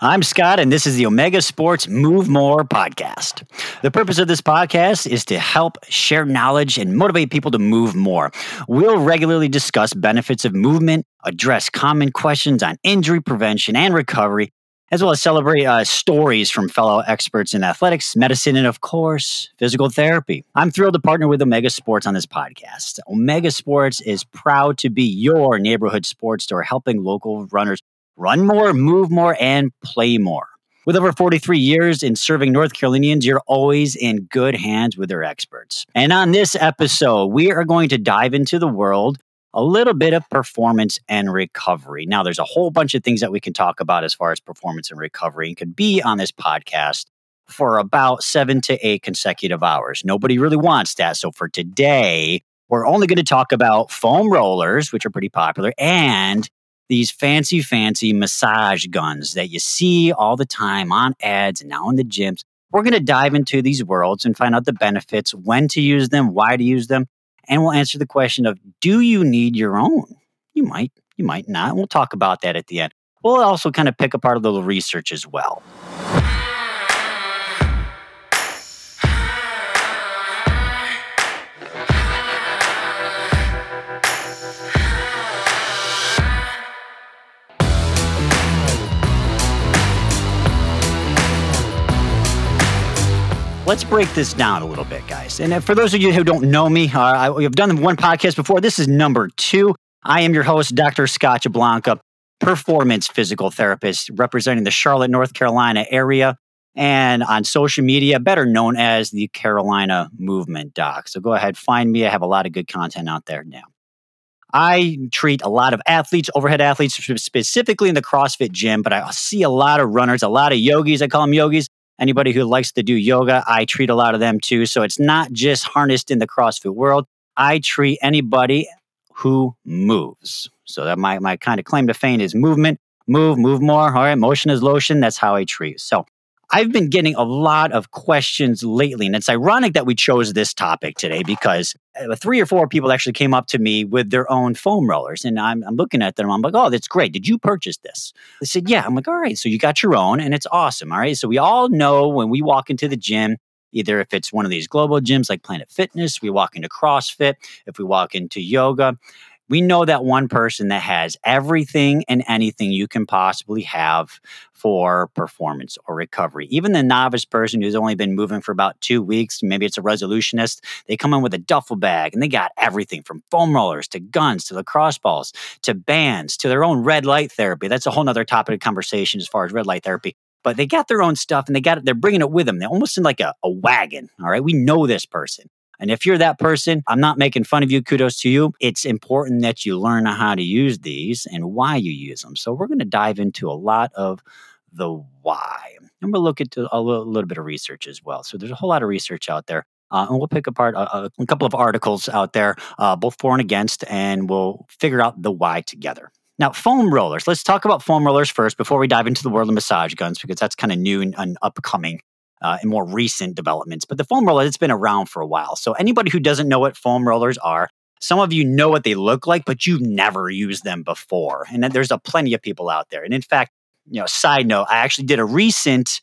I'm Scott, and this is the Omega Sports Move More podcast. The purpose of this podcast is to help share knowledge and motivate people to move more. We'll regularly discuss benefits of movement, address common questions on injury prevention and recovery, as well as celebrate uh, stories from fellow experts in athletics, medicine, and of course, physical therapy. I'm thrilled to partner with Omega Sports on this podcast. Omega Sports is proud to be your neighborhood sports store, helping local runners run more, move more, and play more. With over 43 years in serving North Carolinians, you're always in good hands with their experts. And on this episode, we are going to dive into the world a little bit of performance and recovery. Now, there's a whole bunch of things that we can talk about as far as performance and recovery and could be on this podcast for about seven to eight consecutive hours. Nobody really wants that. So for today, we're only going to talk about foam rollers, which are pretty popular, and these fancy, fancy massage guns that you see all the time on ads and now in the gyms. We're going to dive into these worlds and find out the benefits, when to use them, why to use them, and we'll answer the question of do you need your own? You might, you might not. We'll talk about that at the end. We'll also kind of pick apart a little research as well. Let's break this down a little bit, guys. And uh, for those of you who don't know me, uh, I, have done one podcast before. This is number two. I am your host, Dr. Scott Blanca, performance physical therapist representing the Charlotte, North Carolina area and on social media, better known as the Carolina Movement Doc. So go ahead, find me. I have a lot of good content out there now. I treat a lot of athletes, overhead athletes, specifically in the CrossFit gym, but I see a lot of runners, a lot of yogis. I call them yogis Anybody who likes to do yoga, I treat a lot of them too. So it's not just harnessed in the CrossFit world. I treat anybody who moves. So that my, my kind of claim to fame is movement, move, move more. All right, motion is lotion. That's how I treat. So I've been getting a lot of questions lately, and it's ironic that we chose this topic today because uh, three or four people actually came up to me with their own foam rollers, and I'm, I'm looking at them. I'm like, "Oh, that's great! Did you purchase this?" They said, "Yeah." I'm like, "All right, so you got your own, and it's awesome." All right, so we all know when we walk into the gym, either if it's one of these global gyms like Planet Fitness, we walk into CrossFit, if we walk into yoga, we know that one person that has everything and anything you can possibly have for performance or recovery. Even the novice person who's only been moving for about two weeks, maybe it's a resolutionist, they come in with a duffel bag and they got everything from foam rollers to guns to lacrosse balls to bands to their own red light therapy. That's a whole other topic of conversation as far as red light therapy. But they got their own stuff and they got it, they're bringing it with them. They're almost in like a, a wagon. All right. We know this person. And if you're that person, I'm not making fun of you. Kudos to you. It's important that you learn how to use these and why you use them. So we're going to dive into a lot of the why. And we'll look into a little, little bit of research as well. So there's a whole lot of research out there. Uh, and we'll pick apart a, a, couple of articles out there, uh, both for and against, and we'll figure out the why together. Now, foam rollers. Let's talk about foam rollers first before we dive into the world of massage guns, because that's kind of new and, and upcoming uh, and more recent developments. But the foam roller, it's been around for a while. So anybody who doesn't know what foam rollers are, some of you know what they look like, but you've never used them before. And there's a plenty of people out there. And in fact, you know, side note, I actually did a recent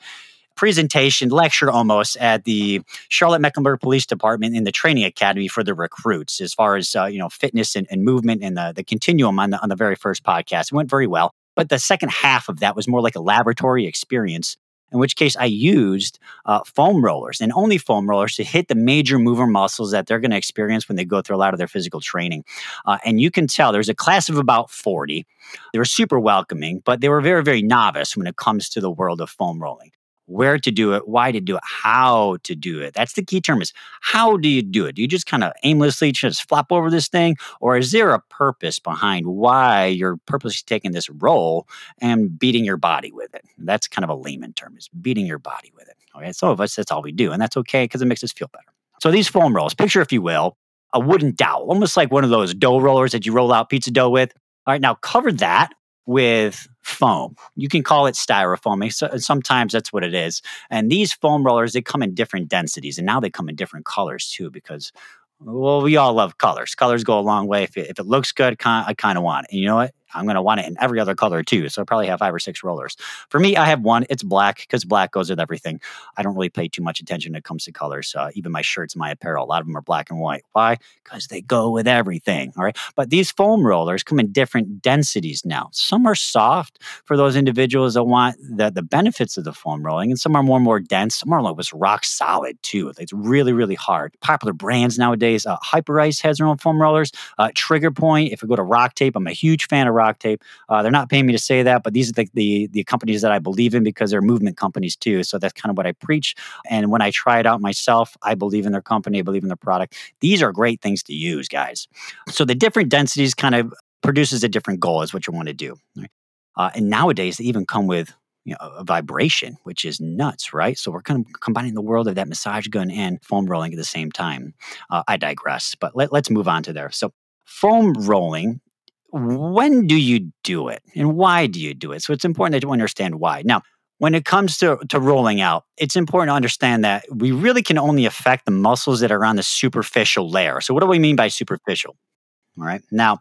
presentation lecture almost at the Charlotte Mecklenburg Police Department in the training academy for the recruits as far as uh, you know fitness and, and movement and the, the continuum on the on the very first podcast. It went very well. But the second half of that was more like a laboratory experience in which case I used uh, foam rollers and only foam rollers to hit the major mover muscles that they're going to experience when they go through a lot of their physical training. Uh, and you can tell there's a class of about 40. They were super welcoming, but they were very, very novice when it comes to the world of foam rolling where to do it, why to do it, how to do it. That's the key term is how do you do it? Do you just kind of aimlessly just flop over this thing? Or is there a purpose behind why you're purposely taking this role and beating your body with it? That's kind of a layman term is beating your body with it. Okay. Some of us, that's all we do. And that's okay because it makes us feel better. So these foam rolls, picture if you will, a wooden dowel, almost like one of those dough rollers that you roll out pizza dough with. All right, now cover that with foam. You can call it styrofoam. Sometimes that's what it is. And these foam rollers, they come in different densities, and now they come in different colors too, because well, we all love colors. Colors go a long way. If it, if it looks good, I kind of want it. And you know what? I'm going to want it in every other color too. So I probably have five or six rollers. For me, I have one. It's black because black goes with everything. I don't really pay too much attention when it comes to colors. Uh, even my shirts, my apparel, a lot of them are black and white. Why? Because they go with everything. All right. But these foam rollers come in different densities now. Some are soft for those individuals that want the, the benefits of the foam rolling, and some are more and more dense. Some are like was rock solid too. It's really, really hard. Popular brands nowadays, uh, Hyperice has their own foam rollers. Uh, Trigger Point, if we go to Rock Tape, I'm a huge fan of Rock Tape. Uh, they're not paying me to say that, but these are the, the, the companies that I believe in because they're movement companies too. So that's kind of what I preach. And when I try it out myself, I believe in their company, I believe in their product. These are great things to use, guys. So the different densities kind of produces a different goal is what you want to do. Right? Uh, and nowadays, they even come with you know, a vibration, which is nuts, right? So we're kind of combining the world of that massage gun and foam rolling at the same time. Uh, I digress, but let, let's move on to there. So foam rolling when do you do it and why do you do it? So it's important that you understand why. Now, when it comes to, to rolling out, it's important to understand that we really can only affect the muscles that are on the superficial layer. So, what do we mean by superficial? All right. Now,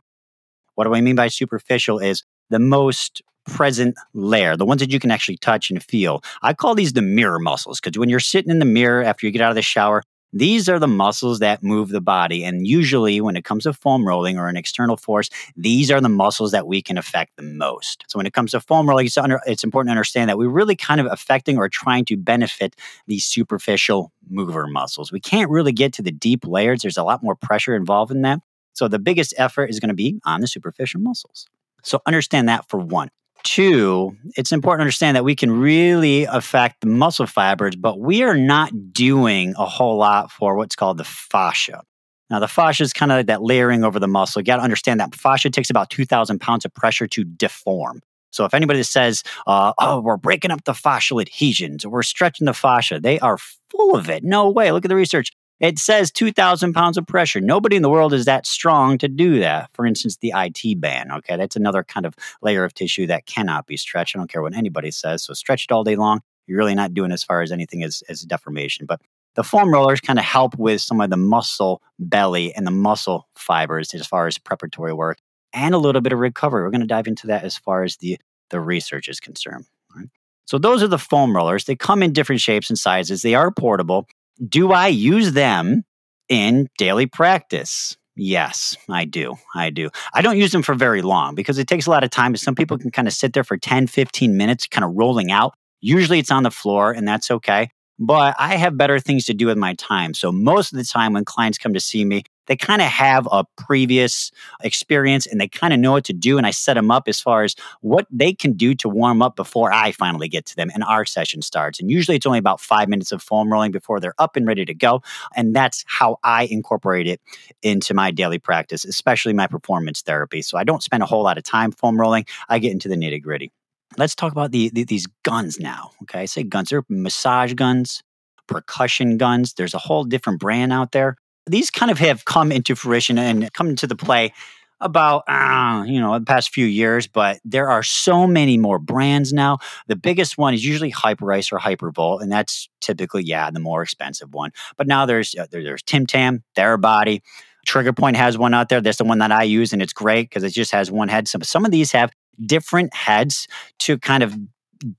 what do I mean by superficial is the most present layer, the ones that you can actually touch and feel. I call these the mirror muscles because when you're sitting in the mirror after you get out of the shower, these are the muscles that move the body. And usually, when it comes to foam rolling or an external force, these are the muscles that we can affect the most. So, when it comes to foam rolling, it's, under, it's important to understand that we're really kind of affecting or trying to benefit these superficial mover muscles. We can't really get to the deep layers, there's a lot more pressure involved in that. So, the biggest effort is going to be on the superficial muscles. So, understand that for one. Two, it's important to understand that we can really affect the muscle fibers, but we are not doing a whole lot for what's called the fascia. Now, the fascia is kind of like that layering over the muscle. You got to understand that fascia takes about 2,000 pounds of pressure to deform. So, if anybody says, uh, oh, we're breaking up the fascial adhesions we're stretching the fascia, they are full of it. No way. Look at the research. It says 2,000 pounds of pressure. Nobody in the world is that strong to do that. For instance, the IT band. Okay, that's another kind of layer of tissue that cannot be stretched. I don't care what anybody says. So stretch it all day long. You're really not doing as far as anything as, as deformation. But the foam rollers kind of help with some of the muscle belly and the muscle fibers as far as preparatory work and a little bit of recovery. We're going to dive into that as far as the, the research is concerned. Right? So those are the foam rollers. They come in different shapes and sizes. They are portable do I use them in daily practice? Yes, I do. I do. I don't use them for very long because it takes a lot of time. Some people can kind of sit there for 10, 15 minutes, kind of rolling out. Usually it's on the floor, and that's okay. But I have better things to do with my time. So most of the time when clients come to see me, they kind of have a previous experience and they kind of know what to do. And I set them up as far as what they can do to warm up before I finally get to them and our session starts. And usually it's only about five minutes of foam rolling before they're up and ready to go. And that's how I incorporate it into my daily practice, especially my performance therapy. So I don't spend a whole lot of time foam rolling, I get into the nitty gritty. Let's talk about the, the, these guns now. Okay, I say guns, they're massage guns, percussion guns. There's a whole different brand out there these kind of have come into fruition and come into the play about uh, you know the past few years but there are so many more brands now. The biggest one is usually hyperice or hypervolt and that's typically yeah the more expensive one. But now there's uh, there, there's tim tam therabody trigger point has one out there. That's the one that i use and it's great because it just has one head. Some, some of these have different heads to kind of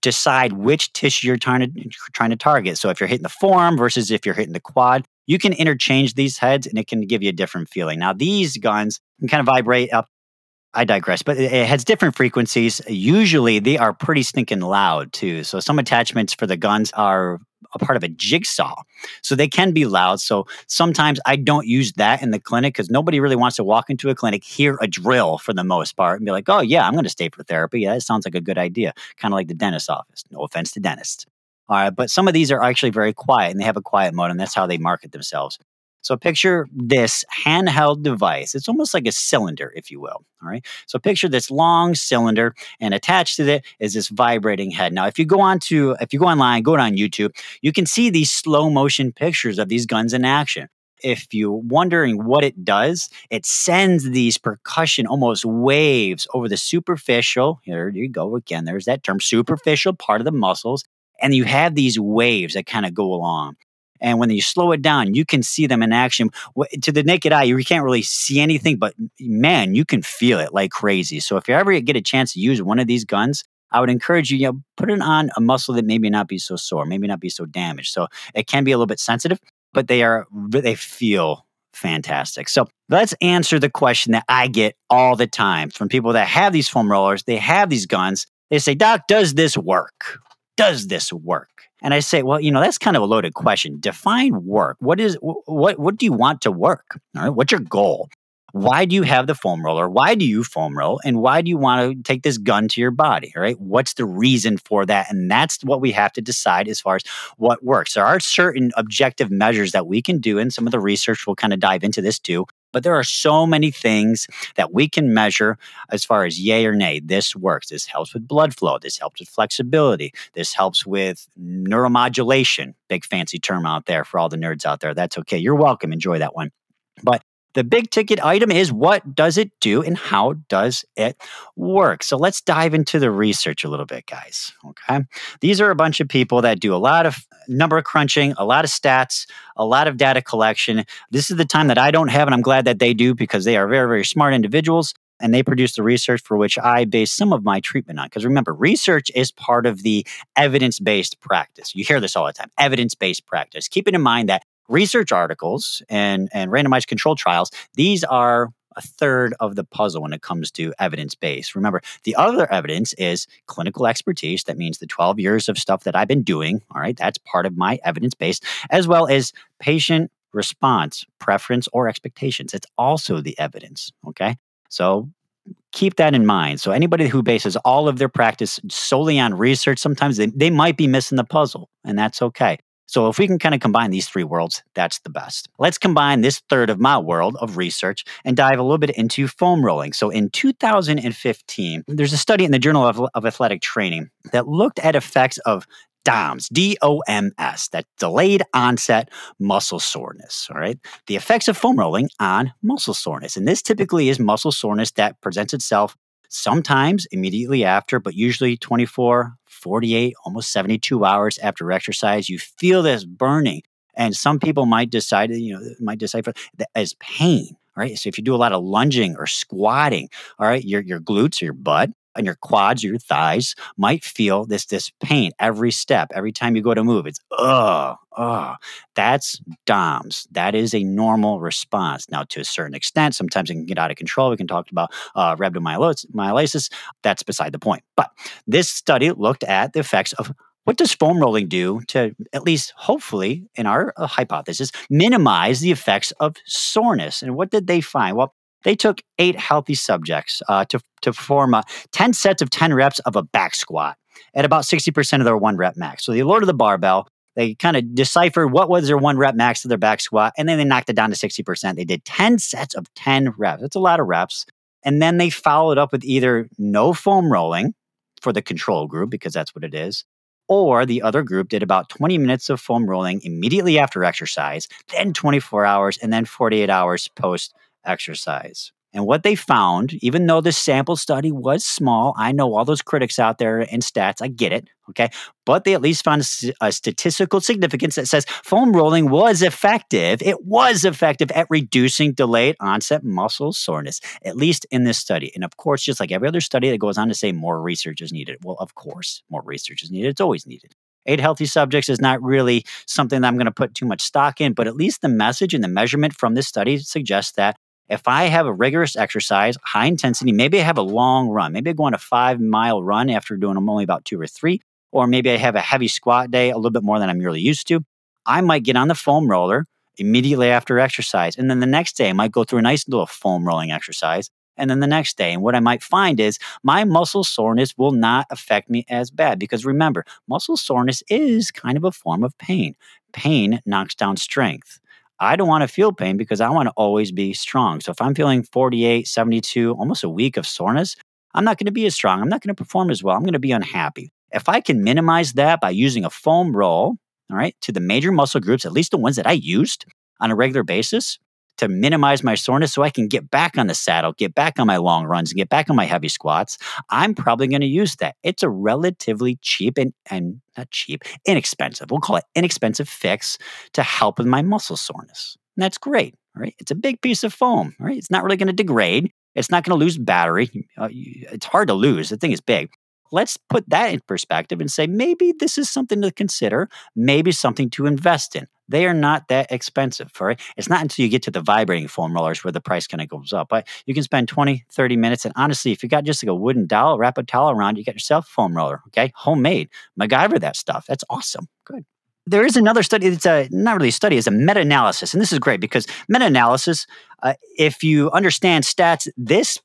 decide which tissue you're trying to trying to target. So if you're hitting the forearm versus if you're hitting the quad, you can interchange these heads and it can give you a different feeling. Now these guns can kind of vibrate up. I digress, but it has different frequencies. Usually they are pretty stinking loud too. So some attachments for the guns are a part of a jigsaw. So they can be loud. So sometimes I don't use that in the clinic because nobody really wants to walk into a clinic, hear a drill for the most part, and be like, oh, yeah, I'm going to stay for therapy. Yeah, that sounds like a good idea. Kind of like the dentist's office. No offense to dentists. All right. But some of these are actually very quiet and they have a quiet mode, and that's how they market themselves. So picture this handheld device. It's almost like a cylinder, if you will. All right. So picture this long cylinder, and attached to it is this vibrating head. Now, if you go on to, if you go online, go on YouTube, you can see these slow motion pictures of these guns in action if you're wondering what it does, it sends these percussion almost waves over the superficial. Here you go again. There's that term superficial part of the muscles. And you have these waves that kind of go along. And when you slow it down, you can see them in action. To the naked eye, you can't really see anything, but man, you can feel it like crazy. So if you ever get a chance to use one of these guns, I would encourage you, you know, put it on a muscle that maybe not be so sore, maybe not be so damaged. So it can be a little bit sensitive, but they are they feel fantastic. So let's answer the question that I get all the time from people that have these foam rollers, they have these guns. They say, Doc, does this work? Does this work? And I say, well, you know, that's kind of a loaded question. Define work. What is what what do you want to work? All right. What's your goal? why do you have the foam roller? Why do you foam roll? And why do you want to take this gun to your body? Right? What's the reason for that? And that's what we have to decide as far as what works. There are certain objective measures that we can do, and some of the research will kind of dive into this too. But there are so many things that we can measure as far as yay or nay. This works. This helps with blood flow. This helps with flexibility. This helps with neuromodulation. Big fancy term out there for all the nerds out there. That's okay. You're welcome. Enjoy that one. But the big ticket item is what does it do and how does it work? So let's dive into the research a little bit, guys. Okay. These are a bunch of people that do a lot of number crunching, a lot of stats, a lot of data collection. This is the time that I don't have, and I'm glad that they do because they are very, very smart individuals and they produce the research for which I base some of my treatment on. Because remember, research is part of the evidence based practice. You hear this all the time evidence based practice. Keep in mind that research articles and, and randomized controlled trials, these are a third of the puzzle when it comes to evidence base. Remember, the other evidence is clinical expertise. That means the 12 years of stuff that I've been doing. All right, that's part of my evidence base, as well as patient response, preference, or expectations. It's also the evidence. Okay. So keep that in mind. So anybody who bases all of their practice solely on research, sometimes they, they might be missing the puzzle, and that's okay. So if we can kind of combine these three worlds, that's the best. Let's combine this third of my world of research and dive a little bit into foam rolling. So in 2015, there's a study in the Journal of, of Athletic Training that looked at effects of DOMS, D O M S, that delayed onset muscle soreness. All right. The effects of foam rolling on muscle soreness. And this typically is muscle soreness that presents itself sometimes immediately after, but usually 24, 48, almost 72 hours after exercise. You feel this burning. And some people might decide, you know, might decipher that as pain. Right. So if you do a lot of lunging or squatting, all right, your, your glutes or your butt and your quads or your thighs might feel this this pain every step every time you go to move. It's ugh ugh. That's doms. That is a normal response. Now to a certain extent sometimes it can get out of control. We can talk about uh, rhabdomyolysis that's beside the point. But this study looked at the effects of what does foam rolling do to at least hopefully in our uh, hypothesis minimize the effects of soreness? And what did they find? Well they took eight healthy subjects uh, to, to perform uh, 10 sets of 10 reps of a back squat at about 60% of their one rep max. So they loaded the barbell. They kind of deciphered what was their one rep max of their back squat, and then they knocked it down to 60%. They did 10 sets of 10 reps. That's a lot of reps. And then they followed up with either no foam rolling for the control group, because that's what it is, or the other group did about 20 minutes of foam rolling immediately after exercise, then 24 hours, and then 48 hours post exercise. And what they found, even though the sample study was small, I know all those critics out there in stats, I get it, okay? But they at least found a, statistical significance that says foam rolling was effective. It was effective at reducing delayed onset muscle soreness, at least in this study. And of course, just like every other study that goes on to say more research is needed. Well, of course, more research is needed. It's always needed eight healthy subjects is not really something that I'm going to put too much stock in, but at least the message and the measurement from this study suggests that if I have a rigorous exercise, high intensity, maybe I have a long run, maybe I go on a five mile run after doing them only about two or three, or maybe I have a heavy squat day, a little bit more than I'm really used to. I might get on the foam roller immediately after exercise. And then the next day, I might go through a nice little foam rolling exercise. And then the next day, and what I might find is my muscle soreness will not affect me as bad because remember, muscle soreness is kind of a form of pain. Pain knocks down strength. I don't want to feel pain because I want to always be strong. So if I'm feeling 48, 72, almost a week of soreness, I'm not going to be as strong. I'm not going to perform as well. I'm going to be unhappy. If I can minimize that by using a foam roll, all right, to the major muscle groups, at least the ones that I used on a regular basis, to minimize my soreness so I can get back on the saddle, get back on my long runs, and get back on my heavy squats, I'm probably going to use that. It's a relatively cheap and, and not cheap, inexpensive. We'll call it inexpensive fix to help with my muscle soreness. And that's great. Right? It's a big piece of foam. Right? It's not really going to degrade. It's not going to lose battery. Uh, it's hard to lose. The thing is big. Let's put that in perspective and say maybe this is something to consider, maybe something to invest in. They are not that expensive, right? It's not until you get to the vibrating foam rollers where the price kind of goes up. But you can spend 20, 30 minutes. And honestly, if you got just like a wooden dowel, wrap a towel around, you got yourself a foam roller, okay? Homemade. MacGyver that stuff. That's awesome. Good there is another study. It's a not really a study. It's a meta-analysis, and this is great because meta-analysis. Uh, if you understand stats, this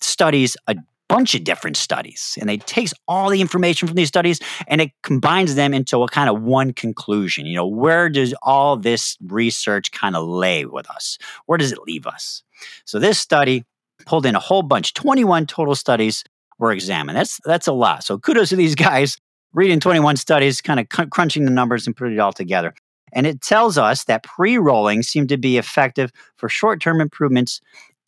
studies a bunch of different studies and it takes all the information from these studies and it combines them into a kind of one conclusion you know where does all this research kind of lay with us? Where does it leave us? So this study pulled in a whole bunch 21 total studies were examined. That's that's a lot. So kudos to these guys reading 21 studies kind of crunching the numbers and putting it all together. And it tells us that pre-rolling seemed to be effective for short-term improvements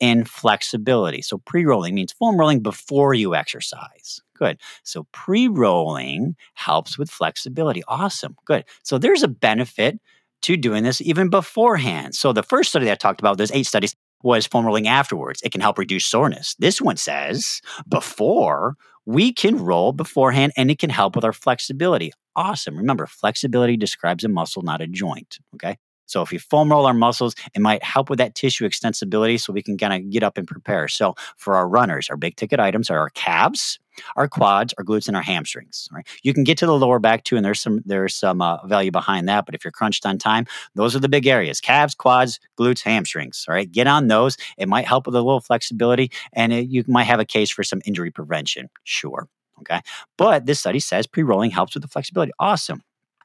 in flexibility. So pre rolling means foam rolling before you exercise. Good. So pre rolling helps with flexibility. Awesome. Good. So there's a benefit to doing this even beforehand. So the first study I talked about, there's eight studies, was foam rolling afterwards. It can help reduce soreness. This one says before we can roll beforehand and it can help with our flexibility. Awesome. Remember, flexibility describes a muscle, not a joint. Okay. So if we foam roll our muscles, it might help with that tissue extensibility so we can kind of get up and prepare. So for our runners, our big ticket items are our calves, our quads, our glutes, and our hamstrings. Right? You can get to the lower back too, and there's some there's some uh, value behind that. But if you're crunched on time, those are the big areas: calves, quads, glutes, hamstrings. All right, get on those. It might help with a little flexibility, and it, you might have a case for some injury prevention. Sure. Okay. But this study says pre rolling helps with the flexibility. Awesome.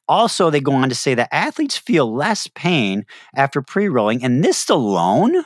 Also, they go on to say that athletes feel less pain after pre rolling, and this alone,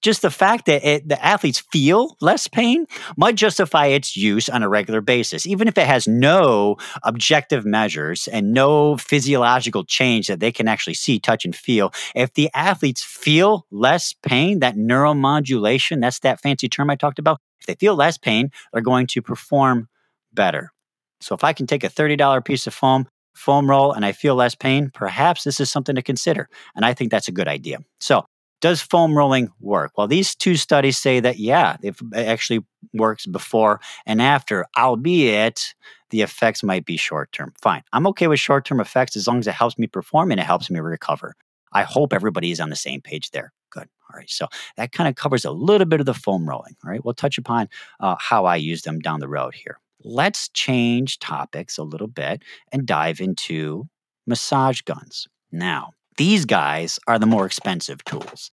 just the fact that it, the athletes feel less pain might justify its use on a regular basis, even if it has no objective measures and no physiological change that they can actually see, touch, and feel. If the athletes feel less pain, that neuromodulation, that's that fancy term I talked about, if they feel less pain, they're going to perform better. So if I can take a $30 piece of foam, foam roll and I feel less pain, perhaps this is something to consider. And I think that's a good idea. So, does foam rolling work? Well, these two studies say that, yeah, it actually works before and after, albeit the effects might be short term. Fine. I'm okay with short term effects as long as it helps me perform and it helps me recover. I hope everybody is on the same page there. Good. All right. So that kind of covers a little bit of the foam rolling. All right. We'll touch upon uh, how I use them down the road here let's change topics a little bit and dive into massage guns. Now, these guys are the more expensive tools.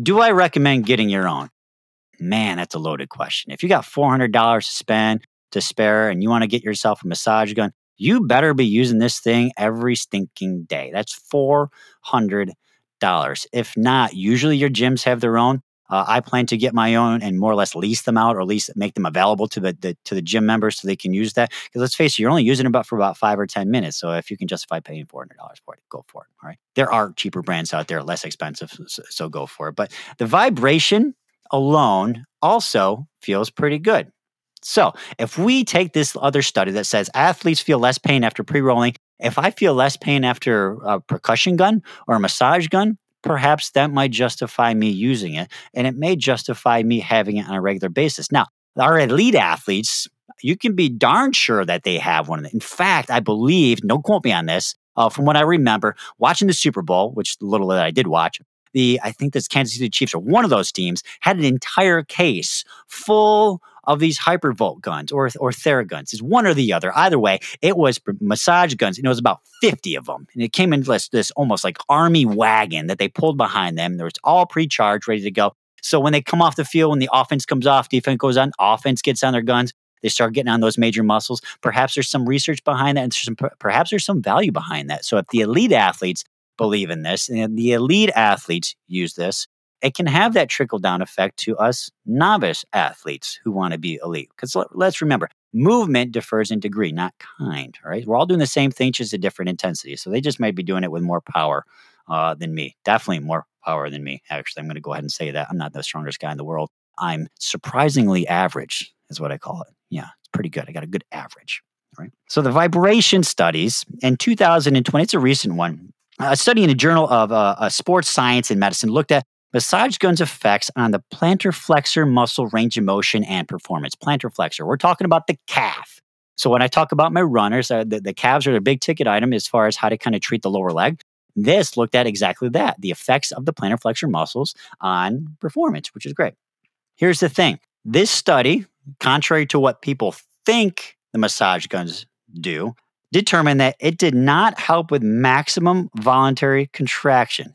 Do I recommend getting your own? Man, that's a loaded question. If you got $400 to spend to spare and you want to get yourself a massage gun, you better be using this thing every stinking day. That's $400. If not, usually your gyms have their own. Uh, I plan to get my own and more or less lease them out, or at least make them available to the, the to the gym members so they can use that. Because let's face it, you're only using it about for about five or ten minutes. So if you can justify paying four hundred dollars for it, go for it. All right, there are cheaper brands out there, less expensive, so, so go for it. But the vibration alone also feels pretty good. So if we take this other study that says athletes feel less pain after pre-rolling, if I feel less pain after a percussion gun or a massage gun, perhaps that might justify me using it and it may justify me having it on a regular basis. Now, our elite athletes, you can be darn sure that they have one. In fact, I believe, don't quote me on this, uh, from what I remember, watching the Super Bowl, which little that I did watch, the I think this Kansas City Chiefs or one of those teams had an entire case full of these hypervolt guns or or theraguns. It's one or the other. Either way, it was massage guns, and it was about fifty of them, and it came in this this almost like army wagon that they pulled behind them. There was all pre-charged, ready to go. So when they come off the field, when the offense comes off, defense goes on, offense gets on their guns. They start getting on those major muscles. Perhaps there's some research behind that, and some, perhaps there's some value behind that. So if the elite athletes believe in this and the elite athletes use this, it can have that trickle down effect to us novice athletes who want to be elite. Because let's remember, movement differs in degree, not kind. All right. We're all doing the same thing, just at different intensity. So they just might be doing it with more power uh, than me. Definitely more power than me. Actually, I'm going to go ahead and say that. I'm not the strongest guy in the world. I'm surprisingly average, is what I call it. Yeah, it's pretty good. I got a good average. Right. So the vibration studies in 2020, it's a recent one. A study in the journal of uh, uh, sports science and medicine looked at massage guns' effects on the plantar flexor muscle range of motion and performance. Plantar flexor, we're talking about the calf. So when I talk about my runners, uh, the, the calves are a big ticket item as far as how to kind of treat the lower leg. This looked at exactly that the effects of the plantar flexor muscles on performance, which is great. Here's the thing this study, contrary to what people think the massage guns do, determined that it did not help with maximum voluntary contraction,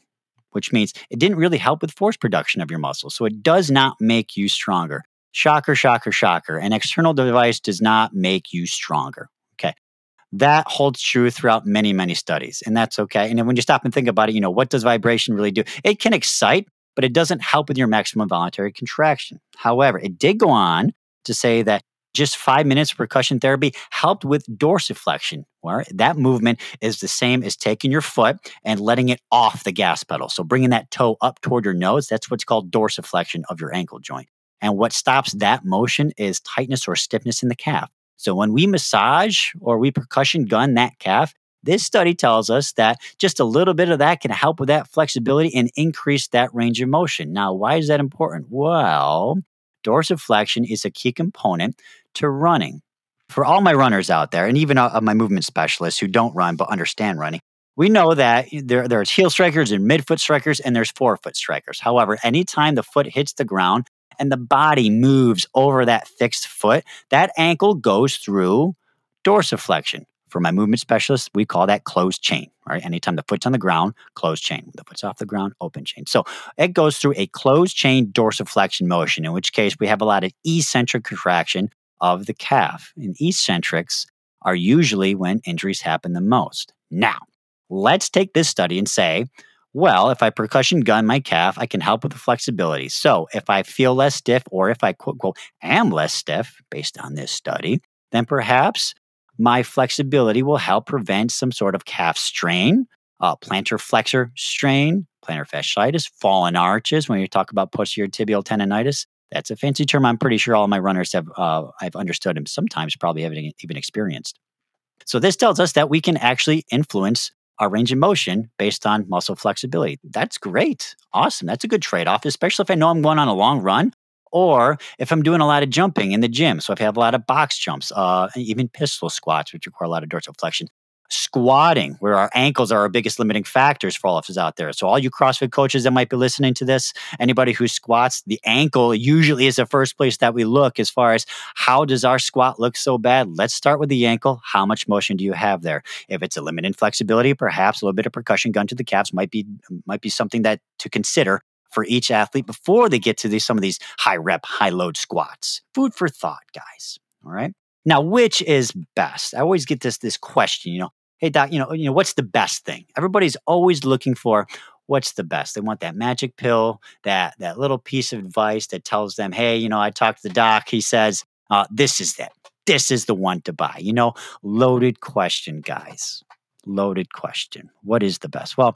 which means it didn't really help with force production of your muscles. So it does not make you stronger. Shocker, shocker, shocker. An external device does not make you stronger. Okay. That holds true throughout many, many studies, and that's okay. And then when you stop and think about it, you know, what does vibration really do? It can excite, but it doesn't help with your maximum voluntary contraction. However, it did go on to say that just five minutes of percussion therapy helped with dorsiflexion, where that movement is the same as taking your foot and letting it off the gas pedal. So bringing that toe up toward your nose, that's what's called dorsiflexion of your ankle joint. And what stops that motion is tightness or stiffness in the calf. So when we massage or we percussion gun that calf, this study tells us that just a little bit of that can help with that flexibility and increase that range of motion. Now, why is that important? Well, dorsiflexion is a key component to running. For all my runners out there, and even uh, my movement specialists who don't run but understand running, we know that there, there's heel strikers and midfoot strikers and there's forefoot strikers. However, anytime the foot hits the ground, and the body moves over that fixed foot, that ankle goes through dorsiflexion. For my movement specialists, we call that closed chain, right? Anytime the foot's on the ground, closed chain. When the foot's off the ground, open chain. So it goes through a closed chain dorsiflexion motion, in which case we have a lot of eccentric contraction of the calf. And eccentrics are usually when injuries happen the most. Now, let's take this study and say, well, if I percussion gun my calf, I can help with the flexibility. So if I feel less stiff, or if I quote, quote, am less stiff based on this study, then perhaps my flexibility will help prevent some sort of calf strain, uh, plantar flexor strain, plantar fasciitis, fallen arches. When you talk about posterior tibial tendonitis, that's a fancy term. I'm pretty sure all my runners have uh, I've understood and sometimes probably haven't even experienced. So this tells us that we can actually influence our range of motion based on muscle flexibility. That's great. Awesome. That's a good trade off, especially if I know I'm going on a long run or if I'm doing a lot of jumping in the gym. So if I have a lot of box jumps, uh, even pistol squats, which require a lot of dorsiflexion, squatting, where our ankles are our biggest limiting factors for all of us out there. So, all you CrossFit coaches that might be listening to this, anybody who squats, the ankle usually is the first place that we look as far as how does our squat look so bad? Let's start with the ankle. How much motion do you have there? If it's a limited flexibility, perhaps a little bit of percussion gun to the calves might be might be something that to consider for each athlete before they get to these, some of these high rep, high load squats. Food for thought, guys. All right. Now, which is best? I always get this this question, you know, hey doc, you know, you know, what's the best thing? Everybody's always looking for what's the best. They want that magic pill, that that little piece of advice that tells them, hey, you know, I talked to the doc. He says, uh, this is it. This is the one to buy. You know, loaded question, guys. Loaded question. What is the best? Well,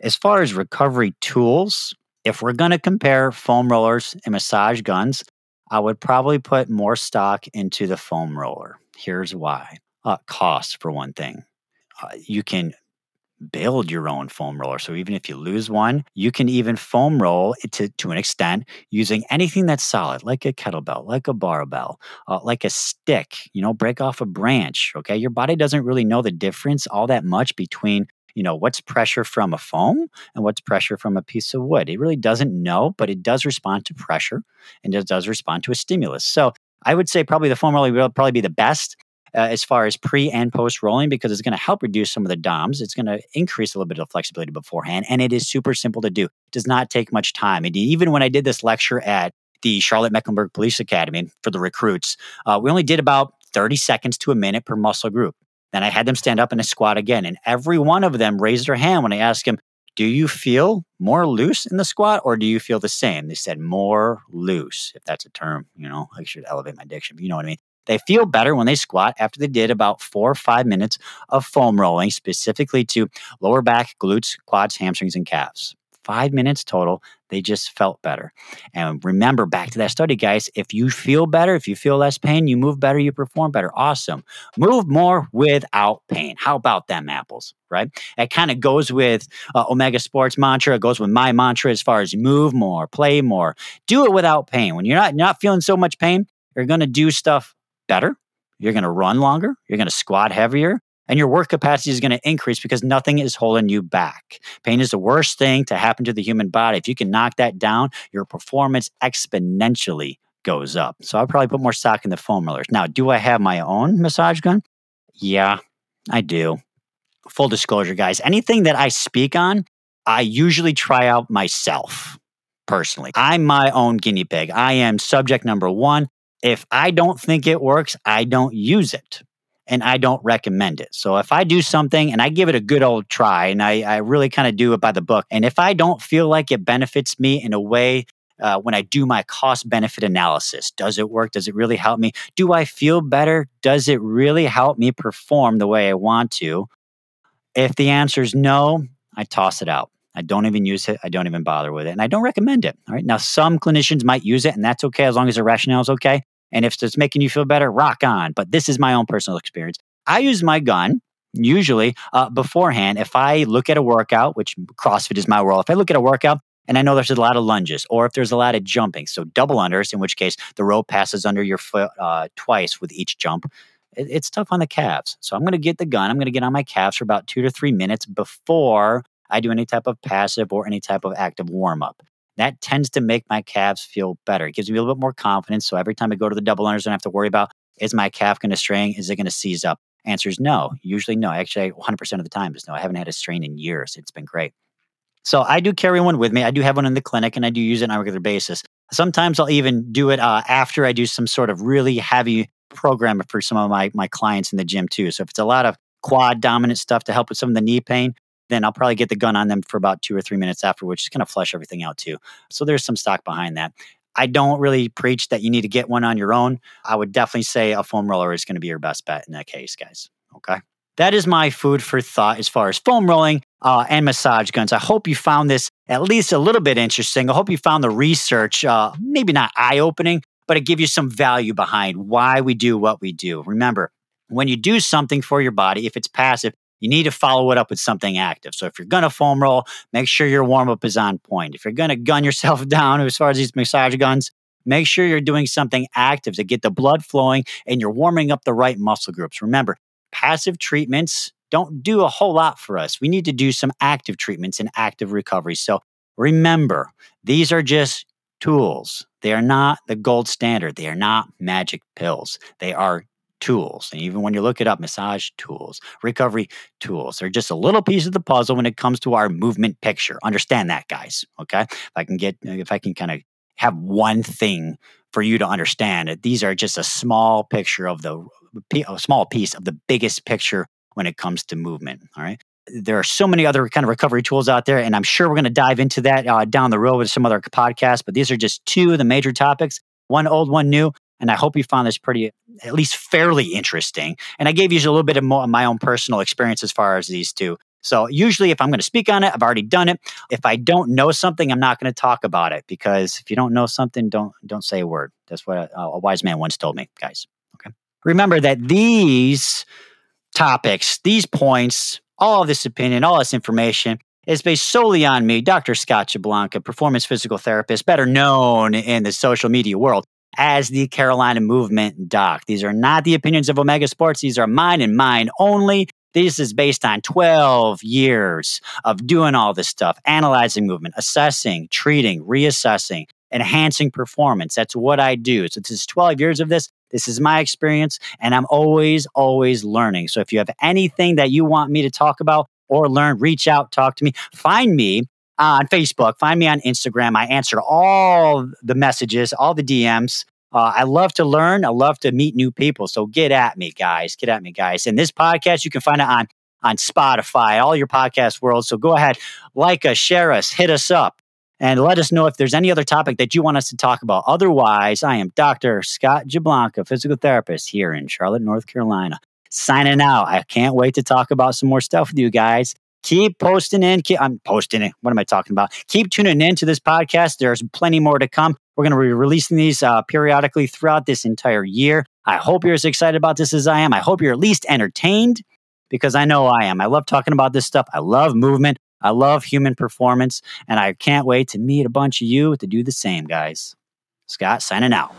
as far as recovery tools, if we're going to compare foam rollers and massage guns, I would probably put more stock into the foam roller. Here's why uh, cost, for one thing. Uh, you can build your own foam roller. So even if you lose one, you can even foam roll to, to an extent using anything that's solid, like a kettlebell, like a barbell, uh, like a stick, you know, break off a branch. Okay. Your body doesn't really know the difference all that much between you know what's pressure from a foam and what's pressure from a piece of wood it really doesn't know but it does respond to pressure and it does respond to a stimulus so i would say probably the foam roller will probably be the best uh, as far as pre and post rolling because it's going to help reduce some of the DOMs. It's going to increase a little bit of flexibility beforehand. And it is super simple to do. It does not take much time. And even when I did this lecture at the Charlotte Mecklenburg Police Academy for the recruits, uh, we only did about 30 seconds to a minute per muscle group. Then I had them stand up in a squat again. And every one of them raised their hand when I asked them, Do you feel more loose in the squat or do you feel the same? They said more loose, if that's a term, you know, I should elevate my diction, but you know what I mean they feel better when they squat after they did about four or five minutes of foam rolling, specifically to lower back, glutes, quads, hamstrings, and calves five minutes total, they just felt better. And remember back to that study, guys, if you feel better, if you feel less pain, you move better, you perform better. Awesome. Move more without pain. How about them apples, right? It kind of goes with uh, Omega Sports mantra. It goes with my mantra as far as move more, play more, do it without pain. When you're not, you're not feeling so much pain, you're going to do stuff better. You're going to run longer. You're going to squat heavier and your work capacity is going to increase because nothing is holding you back. Pain is the worst thing to happen to the human body. If you can knock that down, your performance exponentially goes up. So I'll probably put more stock in the foam rollers. Now, do I have my own massage gun? Yeah, I do. Full disclosure, guys, anything that I speak on, I usually try out myself personally. I'm my own guinea pig. I am subject number one. If I don't think it works, I don't use it and I don't recommend it. So if I do something and I give it a good old try and I, I really kind of do it by the book, and if I don't feel like it benefits me in a way uh, when I do my cost benefit analysis, does it work? Does it really help me? Do I feel better? Does it really help me perform the way I want to? If the answer is no, I toss it out. I don't even use it. I don't even bother with it. And I don't recommend it. All right. Now, some clinicians might use it, and that's okay as long as the rationale is okay. And if it's making you feel better, rock on. But this is my own personal experience. I use my gun usually uh, beforehand. If I look at a workout, which CrossFit is my world, if I look at a workout and I know there's a lot of lunges, or if there's a lot of jumping, so double unders, in which case the rope passes under your foot uh, twice with each jump. It, it's tough on the calves. So I'm going to get the gun. I'm going to get on my calves for about two to three minutes before I do any type of passive or any type of active warm up that tends to make my calves feel better. It gives me a little bit more confidence. So every time I go to the double unders, I don't have to worry about is my calf going to strain? Is it going to seize up? Answer is no. Usually no. Actually, 100% of the time is no. I haven't had a strain in years. It's been great. So I do carry one with me. I do have one in the clinic and I do use it on a regular basis. Sometimes I'll even do it uh, after I do some sort of really heavy program for some of my, my clients in the gym too. So if it's a lot of quad dominant stuff to help with some of the knee pain, then I'll probably get the gun on them for about two or three minutes after, which is kind of flush everything out too. So there's some stock behind that. I don't really preach that you need to get one on your own. I would definitely say a foam roller is going to be your best bet in that case, guys. Okay. That is my food for thought as far as foam rolling uh, and massage guns. I hope you found this at least a little bit interesting. I hope you found the research uh, maybe not eye opening, but it give you some value behind why we do what we do. Remember, when you do something for your body, if it's passive, you need to follow it up with something active. So if you're going to foam roll, make sure your warm up is on point. If you're going to gun yourself down as far as these massage guns, make sure you're doing something active to get the blood flowing and you're warming up the right muscle groups. Remember, passive treatments don't do a whole lot for us. We need to do some active treatments and active recovery. So remember, these are just tools. They are not the gold standard. They are not magic pills. They are tools. And even when you look it up, massage tools, recovery tools, they're just a little piece of the puzzle when it comes to our movement picture. Understand that, guys. Okay. If I can get, if I can kind of have one thing for you to understand it, these are just a small picture of the, a small piece of the biggest picture when it comes to movement. All right. There are so many other kind of recovery tools out there, and I'm sure we're going to dive into that uh, down the road with some other podcasts. But these are just two of the major topics one old, one new. And I hope you found this pretty, at least fairly interesting. And I gave you a little bit of more, my own personal experience as far as these two. So usually, if I'm going to speak on it, I've already done it. If I don't know something, I'm not going to talk about it because if you don't know something, don't don't say a word. That's what a, a wise man once told me, guys. Okay. Remember that these topics, these points, all of this opinion, all this information is based solely on me, Dr. Scott Jablanca, performance physical therapist, better known in the social media world as the Carolina Movement Doc. These are not the opinions of Omega Sports. These are mine and mine only. This is based on 12 years of doing all this stuff, analyzing movement, assessing, treating, reassessing, enhancing performance. That's what I do. So this is 12 years of this. This is my experience, and I'm always, always learning. So if you have anything that you want me to talk about or learn, reach out, talk to me. Find me on Facebook. Find me on Instagram. I answer all the messages, all the DMs. Uh, I love to learn. I love to meet new people. So get at me, guys. Get at me, guys. And this podcast, you can find it on on Spotify, all your podcast world. So go ahead, like us, share us, hit us up. and let us know if there's any other topic that you want us to talk about. Otherwise, I am Dr. Scott Jablanca, physical therapist here in Charlotte, North Carolina. Signing out. I can't wait to talk about some more stuff with you guys. Keep posting in. Keep, I'm posting it. What am I talking about? Keep tuning in to this podcast. There's plenty more to come. We're going to be releasing these uh, periodically throughout this entire year. I hope you're as excited about this as I am. I hope you're at least entertained because I know I am. I love talking about this stuff. I love movement. I love human performance. And I can't wait to meet a bunch of you to do the same, guys. Scott signing out.